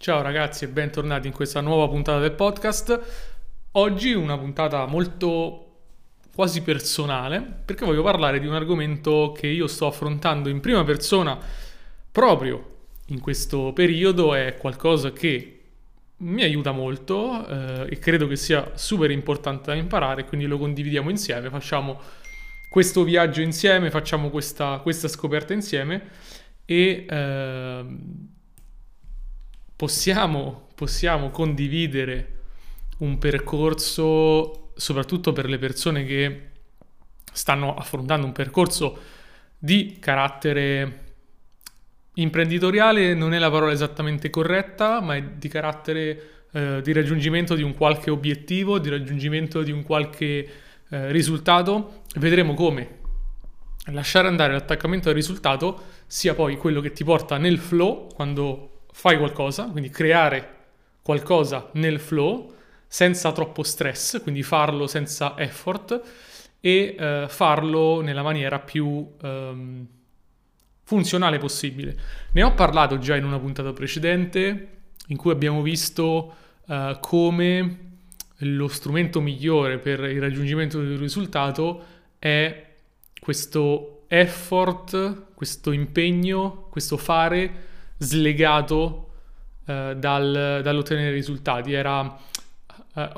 Ciao ragazzi e bentornati in questa nuova puntata del podcast. Oggi una puntata molto quasi personale perché voglio parlare di un argomento che io sto affrontando in prima persona proprio in questo periodo, è qualcosa che mi aiuta molto eh, e credo che sia super importante da imparare, quindi lo condividiamo insieme, facciamo questo viaggio insieme, facciamo questa, questa scoperta insieme e eh, possiamo, possiamo condividere un percorso soprattutto per le persone che stanno affrontando un percorso di carattere imprenditoriale non è la parola esattamente corretta, ma è di carattere eh, di raggiungimento di un qualche obiettivo, di raggiungimento di un qualche eh, risultato. Vedremo come lasciare andare l'attaccamento al risultato sia poi quello che ti porta nel flow quando fai qualcosa, quindi creare qualcosa nel flow senza troppo stress, quindi farlo senza effort e eh, farlo nella maniera più ehm, funzionale possibile. Ne ho parlato già in una puntata precedente in cui abbiamo visto eh, come lo strumento migliore per il raggiungimento del risultato è questo effort, questo impegno, questo fare slegato eh, dal, dall'ottenere risultati. Era, eh,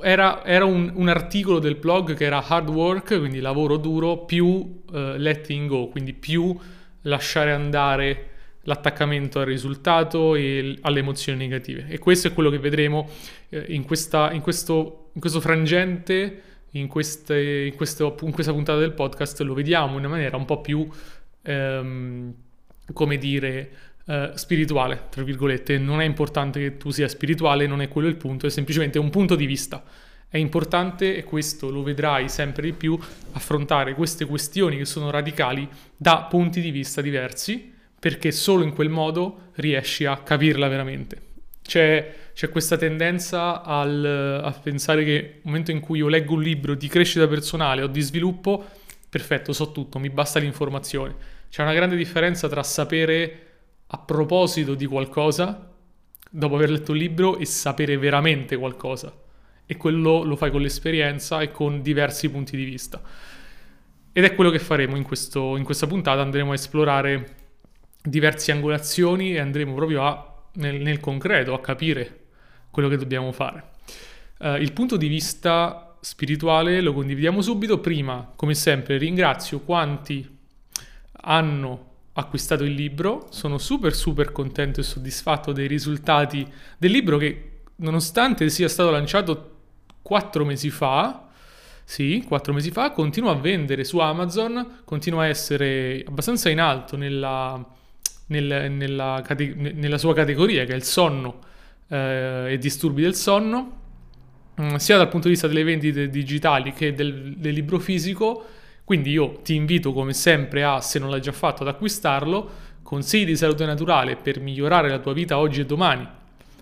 era, era un, un, articolo del blog che era hard work, quindi lavoro duro, più eh, letting go, quindi più lasciare andare l'attaccamento al risultato e alle emozioni negative. E questo è quello che vedremo eh, in, questa, in, questo, in questo frangente, in, queste, in, questo, in, questa puntata del podcast, lo vediamo in una maniera un po' più, ehm, come dire, eh, spirituale, tra virgolette. Non è importante che tu sia spirituale, non è quello il punto, è semplicemente un punto di vista. È importante, e questo lo vedrai sempre di più, affrontare queste questioni che sono radicali da punti di vista diversi, perché solo in quel modo riesci a capirla veramente. C'è, c'è questa tendenza al, a pensare che nel momento in cui io leggo un libro di crescita personale o di sviluppo, perfetto, so tutto, mi basta l'informazione. C'è una grande differenza tra sapere a proposito di qualcosa, dopo aver letto un libro, e sapere veramente qualcosa e quello lo fai con l'esperienza e con diversi punti di vista. Ed è quello che faremo in, questo, in questa puntata, andremo a esplorare diverse angolazioni e andremo proprio a, nel, nel, concreto a capire quello che dobbiamo fare. Uh, il punto di vista spirituale lo condividiamo subito. Prima, come sempre, ringrazio quanti hanno acquistato il libro. Sono super super contento e soddisfatto dei risultati del libro che nonostante sia stato lanciato quattro mesi fa, sì, quattro mesi fa, continua a vendere su Amazon, continua a essere abbastanza in alto nella, nel, nella, cate- nella sua categoria, che è il sonno eh, e disturbi del sonno, mm, sia dal punto di vista delle vendite digitali che del, del libro fisico. Quindi io ti invito come sempre a, se non l'hai già fatto, ad acquistarlo. Consigli di salute naturale per migliorare la tua vita oggi e domani.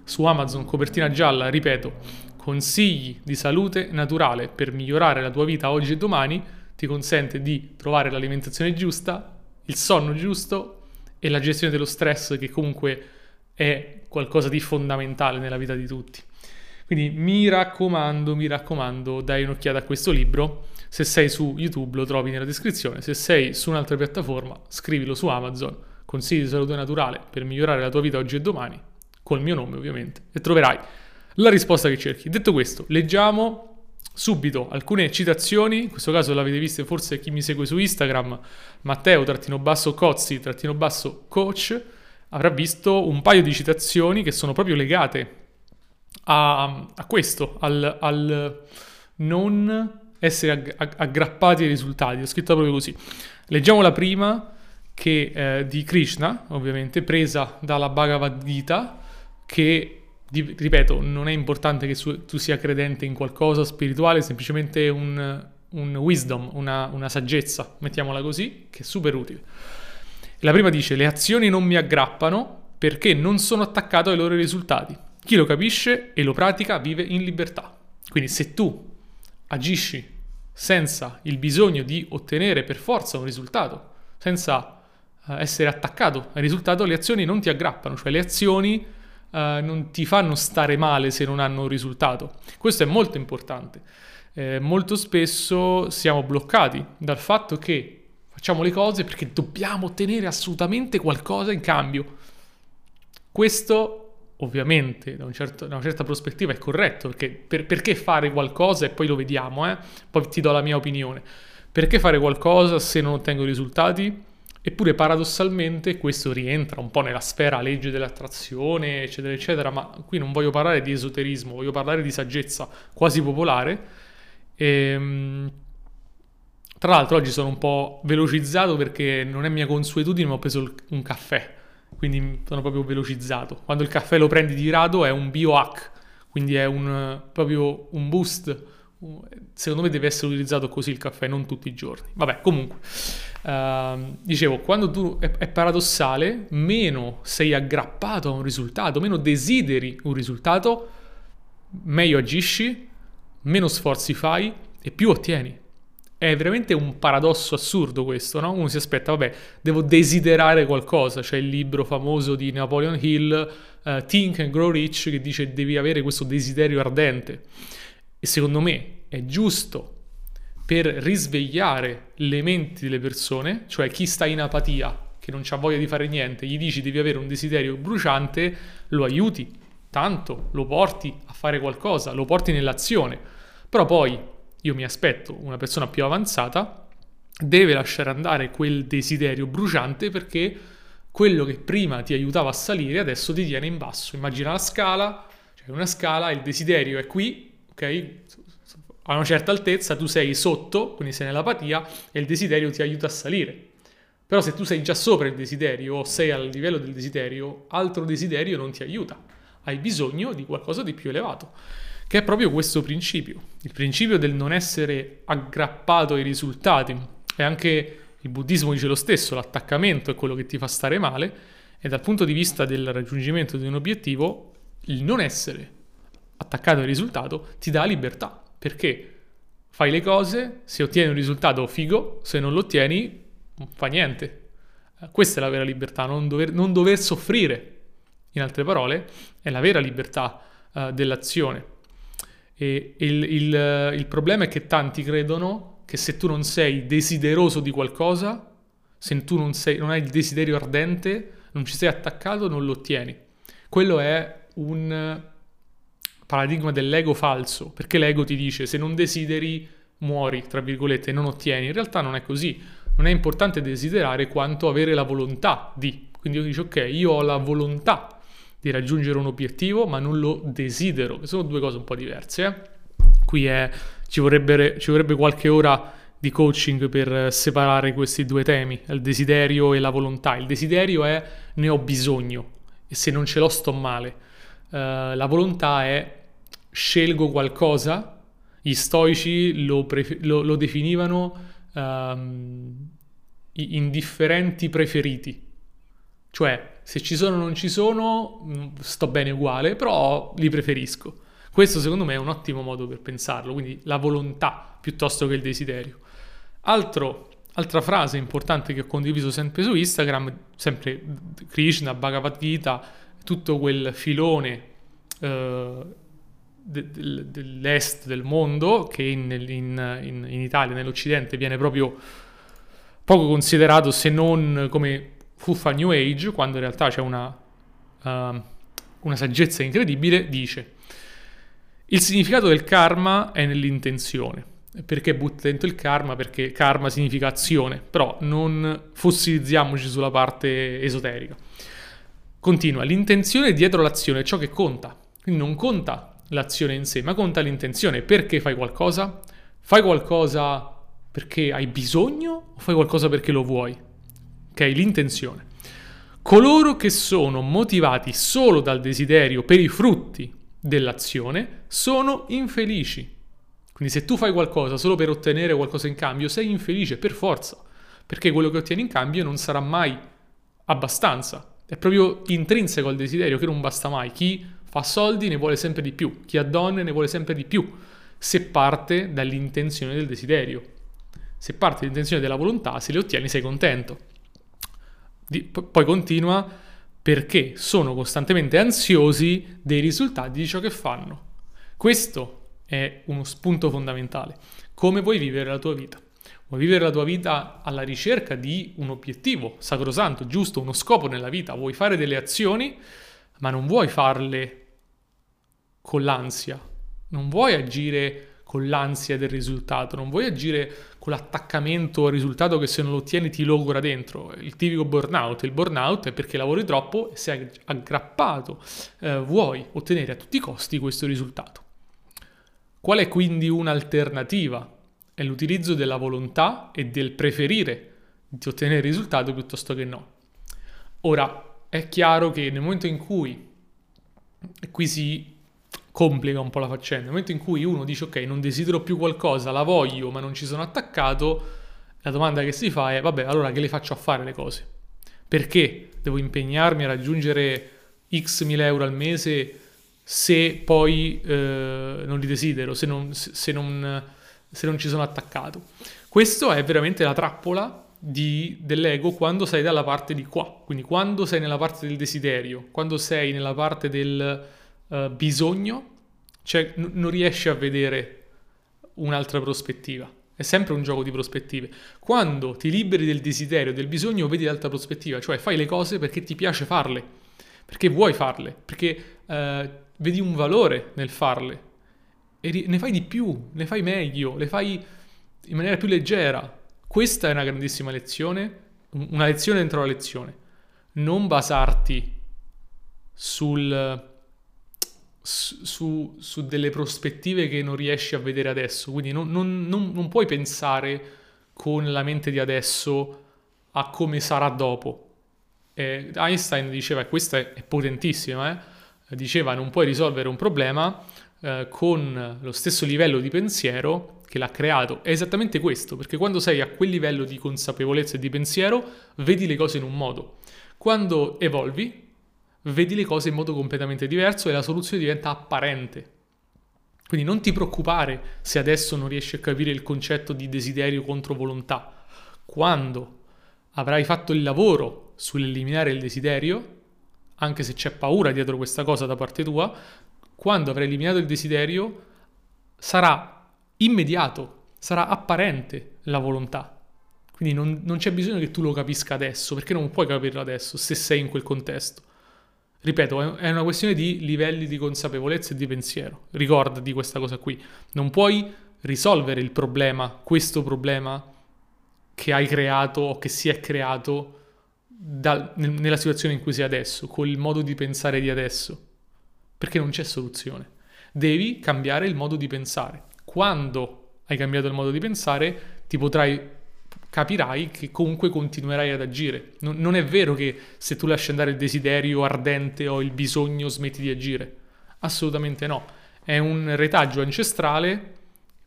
Su Amazon, copertina gialla, ripeto, consigli di salute naturale per migliorare la tua vita oggi e domani ti consente di trovare l'alimentazione giusta, il sonno giusto e la gestione dello stress che comunque è qualcosa di fondamentale nella vita di tutti. Quindi mi raccomando, mi raccomando, dai un'occhiata a questo libro. Se sei su YouTube lo trovi nella descrizione, se sei su un'altra piattaforma scrivilo su Amazon, consigli di salute naturale per migliorare la tua vita oggi e domani, col mio nome ovviamente, e troverai la risposta che cerchi. Detto questo, leggiamo subito alcune citazioni, in questo caso l'avete viste forse chi mi segue su Instagram, Matteo-Cozzi-Coach, avrà visto un paio di citazioni che sono proprio legate a, a questo, al, al, non essere aggrappati ai risultati. Ho scritto proprio così. Leggiamo la prima che eh, di Krishna, ovviamente, presa dalla Bhagavad Gita, che di, ripeto, non è importante che su, tu sia credente in qualcosa spirituale, è semplicemente un, un wisdom, una, una, saggezza, mettiamola così, che è super utile. La prima dice, le azioni non mi aggrappano perché non sono attaccato ai loro risultati. Chi lo capisce e lo pratica vive in libertà. Quindi se tu agisci senza il bisogno di ottenere per forza un risultato, senza uh, essere attaccato al risultato, le azioni non ti aggrappano, cioè le azioni uh, non ti fanno stare male se non hanno un risultato. Questo è molto importante. Eh, molto spesso siamo bloccati dal fatto che facciamo le cose perché dobbiamo ottenere assolutamente qualcosa in cambio. Questo ovviamente da, un certo, da, una certa prospettiva è corretto, perché per, perché fare qualcosa e poi lo vediamo, eh? poi ti do la mia opinione. Perché fare qualcosa se non ottengo risultati? Eppure paradossalmente questo rientra un po' nella sfera legge dell'attrazione, eccetera, eccetera, ma qui non voglio parlare di esoterismo, voglio parlare di saggezza quasi popolare. E, ehm, tra l'altro oggi sono un po' velocizzato perché non è mia consuetudine, ma ho preso un caffè, quindi sono proprio velocizzato. Quando il caffè lo prendi di rado è un biohack, quindi è un, proprio un boost secondo me deve essere utilizzato così il caffè, non tutti i giorni. Vabbè, comunque, uh, dicevo, quando tu è, è, paradossale, meno sei aggrappato a un risultato, meno desideri un risultato, meglio agisci, meno sforzi fai e più ottieni. È veramente un paradosso assurdo questo, no? Uno si aspetta, vabbè, devo desiderare qualcosa. C'è il libro famoso di Napoleon Hill, uh, Think and Grow Rich, che dice devi avere questo desiderio ardente. E secondo me è giusto per risvegliare le menti delle persone, cioè chi sta in apatia, che non ha voglia di fare niente, gli dici devi avere un desiderio bruciante, lo aiuti tanto, lo porti a fare qualcosa, lo porti nell'azione. Però poi io mi aspetto una persona più avanzata deve lasciare andare quel desiderio bruciante perché quello che prima ti aiutava a salire adesso ti tiene in basso. Immagina la scala, cioè una scala, il desiderio è qui, ok? A una certa altezza tu sei sotto, quindi sei nell'apatia e il desiderio ti aiuta a salire. Però se tu sei già sopra il desiderio o sei al livello del desiderio, altro desiderio non ti aiuta. Hai bisogno di qualcosa di più elevato, che è proprio questo principio, il principio del non essere aggrappato ai risultati. E anche il buddismo dice lo stesso, l'attaccamento è quello che ti fa stare male e dal punto di vista del raggiungimento di un obiettivo, il non essere attaccato al risultato ti dà libertà, perché fai le cose, se ottieni un risultato figo, se non lo ottieni fa niente. Eh, questa è la vera libertà, non dover, non dover soffrire. In altre parole, è la vera libertà uh, dell'azione. E il, il, il problema è che tanti credono che se tu non sei desideroso di qualcosa, se tu non, sei, non hai il desiderio ardente, non ci sei attaccato, non lo ottieni. Quello è un paradigma dell'ego falso, perché l'ego ti dice se non desideri muori, tra virgolette, non ottieni. In realtà non è così. Non è importante desiderare quanto avere la volontà di. Quindi io dico ok, io ho la volontà di raggiungere un obiettivo, ma non lo desidero, che sono due cose un po' diverse. Eh? Qui è, ci, vorrebbe, ci vorrebbe qualche ora di coaching per separare questi due temi, il desiderio e la volontà. Il desiderio è ne ho bisogno e se non ce l'ho sto male. Uh, la volontà è scelgo qualcosa, gli stoici lo, prefer- lo, lo definivano um, indifferenti preferiti, cioè se ci sono o non ci sono mm, sto bene uguale, però li preferisco. Questo secondo me è un ottimo modo per pensarlo, quindi la volontà piuttosto che il desiderio. Altro, altra frase importante che ho condiviso sempre su Instagram, sempre Krishna, Bhagavad Gita, tutto quel filone eh, de, dell'est del mondo, che in, in, in, in, Italia, nell'Occidente, viene proprio poco considerato se non come fuffa New Age, quando in realtà c'è una, uh, una saggezza incredibile, dice il significato del karma è nell'intenzione. Perché butta dentro il karma? Perché karma significa azione, però non fossilizziamoci sulla parte esoterica. Continua, l'intenzione dietro l'azione è ciò che conta. Quindi non conta l'azione in sé, ma conta l'intenzione. Perché fai qualcosa? Fai qualcosa perché hai bisogno o fai qualcosa perché lo vuoi? Ok, l'intenzione. Coloro che sono motivati solo dal desiderio per i frutti dell'azione sono infelici. Quindi se tu fai qualcosa solo per ottenere qualcosa in cambio, sei infelice per forza, perché quello che ottieni in cambio non sarà mai abbastanza. È proprio intrinseco al desiderio che non basta mai. Chi fa soldi ne vuole sempre di più, chi ha donne ne vuole sempre di più, se parte dall'intenzione del desiderio. Se parte dall'intenzione della volontà, se le ottieni sei contento. Di, poi continua, perché sono costantemente ansiosi dei risultati di ciò che fanno. Questo è uno spunto fondamentale. Come vuoi vivere la tua vita? Vuoi vivere la tua vita alla ricerca di un obiettivo sacrosanto, giusto, uno scopo nella vita? Vuoi fare delle azioni, ma non vuoi farle con l'ansia, non vuoi agire con l'ansia del risultato, non vuoi agire con l'attaccamento al risultato che se non lo ottieni ti logora dentro. Il tipico burnout, il burnout è perché lavori troppo e sei aggrappato, eh, vuoi ottenere a tutti i costi questo risultato. Qual è quindi un'alternativa? È l'utilizzo della volontà e del preferire di ottenere il risultato piuttosto che no. Ora, è chiaro che nel momento in cui, qui si complica un po' la faccenda. Nel momento in cui uno dice ok, non desidero più qualcosa, la voglio, ma non ci sono attaccato, la domanda che si fa è vabbè, allora che le faccio a fare le cose? Perché devo impegnarmi a raggiungere x mila euro al mese se poi eh, non li desidero, se non, se, non, se non, ci sono attaccato? Questo è veramente la trappola di, dell'ego quando sei dalla parte di qua, quindi quando sei nella parte del desiderio, quando sei nella parte del uh, bisogno, cioè n- non riesci a vedere un'altra prospettiva. È sempre un gioco di prospettive. Quando ti liberi del desiderio, del bisogno, vedi l'altra prospettiva, cioè fai le cose perché ti piace farle, perché vuoi farle, perché uh, vedi un valore nel farle e ne fai di più, ne fai meglio, le fai in maniera più leggera. Questa è una grandissima lezione, una lezione dentro la lezione. Non basarti sul su, su, delle prospettive che non riesci a vedere adesso. Quindi non, non, non, non, puoi pensare con la mente di adesso a come sarà dopo. Eh, Einstein diceva, e questa è, è potentissima, eh? diceva non puoi risolvere un problema eh, con lo stesso livello di pensiero che l'ha creato. È esattamente questo, perché quando sei a quel livello di consapevolezza e di pensiero, vedi le cose in un modo. Quando evolvi, vedi le cose in modo completamente diverso e la soluzione diventa apparente. Quindi non ti preoccupare se adesso non riesci a capire il concetto di desiderio contro volontà. Quando avrai fatto il lavoro sull'eliminare il desiderio, anche se c'è paura dietro questa cosa da parte tua, quando avrai eliminato il desiderio sarà immediato, sarà apparente la volontà. Quindi non, non c'è bisogno che tu lo capisca adesso, perché non puoi capirlo adesso se sei in quel contesto. Ripeto, è una questione di livelli di consapevolezza e di pensiero. Ricordati questa cosa qui. Non puoi risolvere il problema, questo problema che hai creato o che si è creato da, nella situazione in cui sei adesso, col modo di pensare di adesso. Perché non c'è soluzione. Devi cambiare il modo di pensare. Quando hai cambiato il modo di pensare, ti potrai capirai che comunque continuerai ad agire. Non, non, è vero che se tu lasci andare il desiderio ardente o il bisogno smetti di agire. Assolutamente no. È un retaggio ancestrale.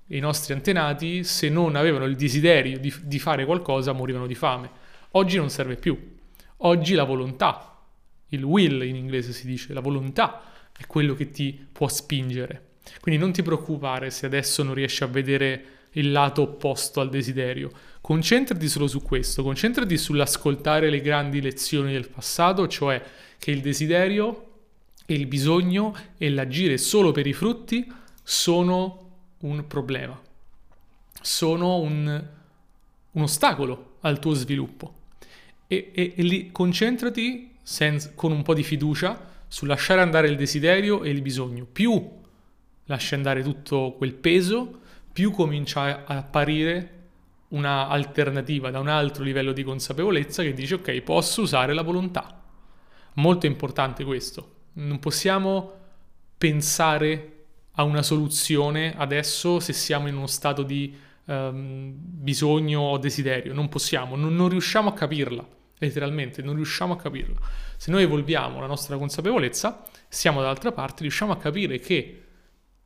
I nostri antenati, se non avevano il desiderio di, di fare qualcosa, morivano di fame. Oggi non serve più. Oggi la volontà, il will in inglese si dice, la volontà è quello che ti può spingere. Quindi non ti preoccupare se adesso non riesci a vedere il lato opposto al desiderio. Concentrati solo su questo, concentrati sull'ascoltare le grandi lezioni del passato, cioè che il desiderio e il bisogno e l'agire solo per i frutti sono un problema, sono un, un ostacolo al tuo sviluppo. E, e, e lì concentrati senza, con un po' di fiducia sul lasciare andare il desiderio e il bisogno. Più lasci andare tutto quel peso, più comincia a apparire una alternativa da un altro livello di consapevolezza che dice ok, posso usare la volontà. Molto importante questo. Non possiamo pensare a una soluzione adesso se siamo in uno stato di um, bisogno o desiderio. Non possiamo, non, non riusciamo a capirla, letteralmente, non riusciamo a capirla. Se noi evolviamo la nostra consapevolezza, siamo dall'altra parte, riusciamo a capire che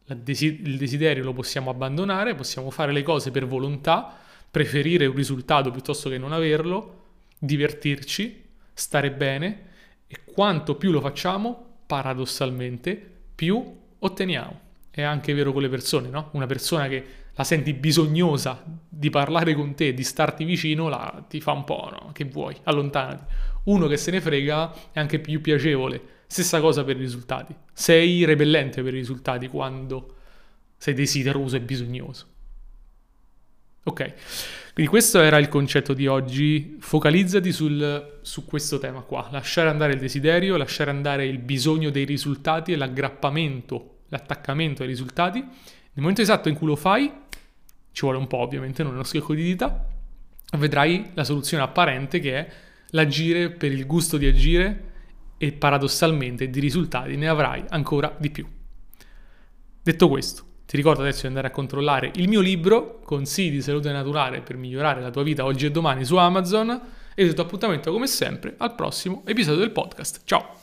il desiderio lo possiamo abbandonare, possiamo fare le cose per volontà, preferire un risultato piuttosto che non averlo, divertirci, stare bene e quanto più lo facciamo, paradossalmente, più otteniamo. È anche vero con le persone, no? Una persona che la senti bisognosa di parlare con te, di starti vicino, la, ti fa un po', no? Che vuoi? Allontanati. Uno che se ne frega è anche più piacevole. Stessa cosa per i risultati. Sei repellente per i risultati quando sei desideroso e bisognoso. Ok, quindi questo era il concetto di oggi. Focalizzati sul, su questo tema qua. Lasciare andare il desiderio, lasciare andare il bisogno dei risultati e l'aggrappamento, l'attaccamento ai risultati. Nel momento esatto in cui lo fai, ci vuole un po' ovviamente, non è uno schiocco di dita, vedrai la soluzione apparente che è l'agire per il gusto di agire e paradossalmente di risultati ne avrai ancora di più. Detto questo, ti ricordo adesso di andare a controllare il mio libro, Consigli di salute naturale per migliorare la tua vita oggi e domani su Amazon e ti do appuntamento come sempre al prossimo episodio del podcast. Ciao!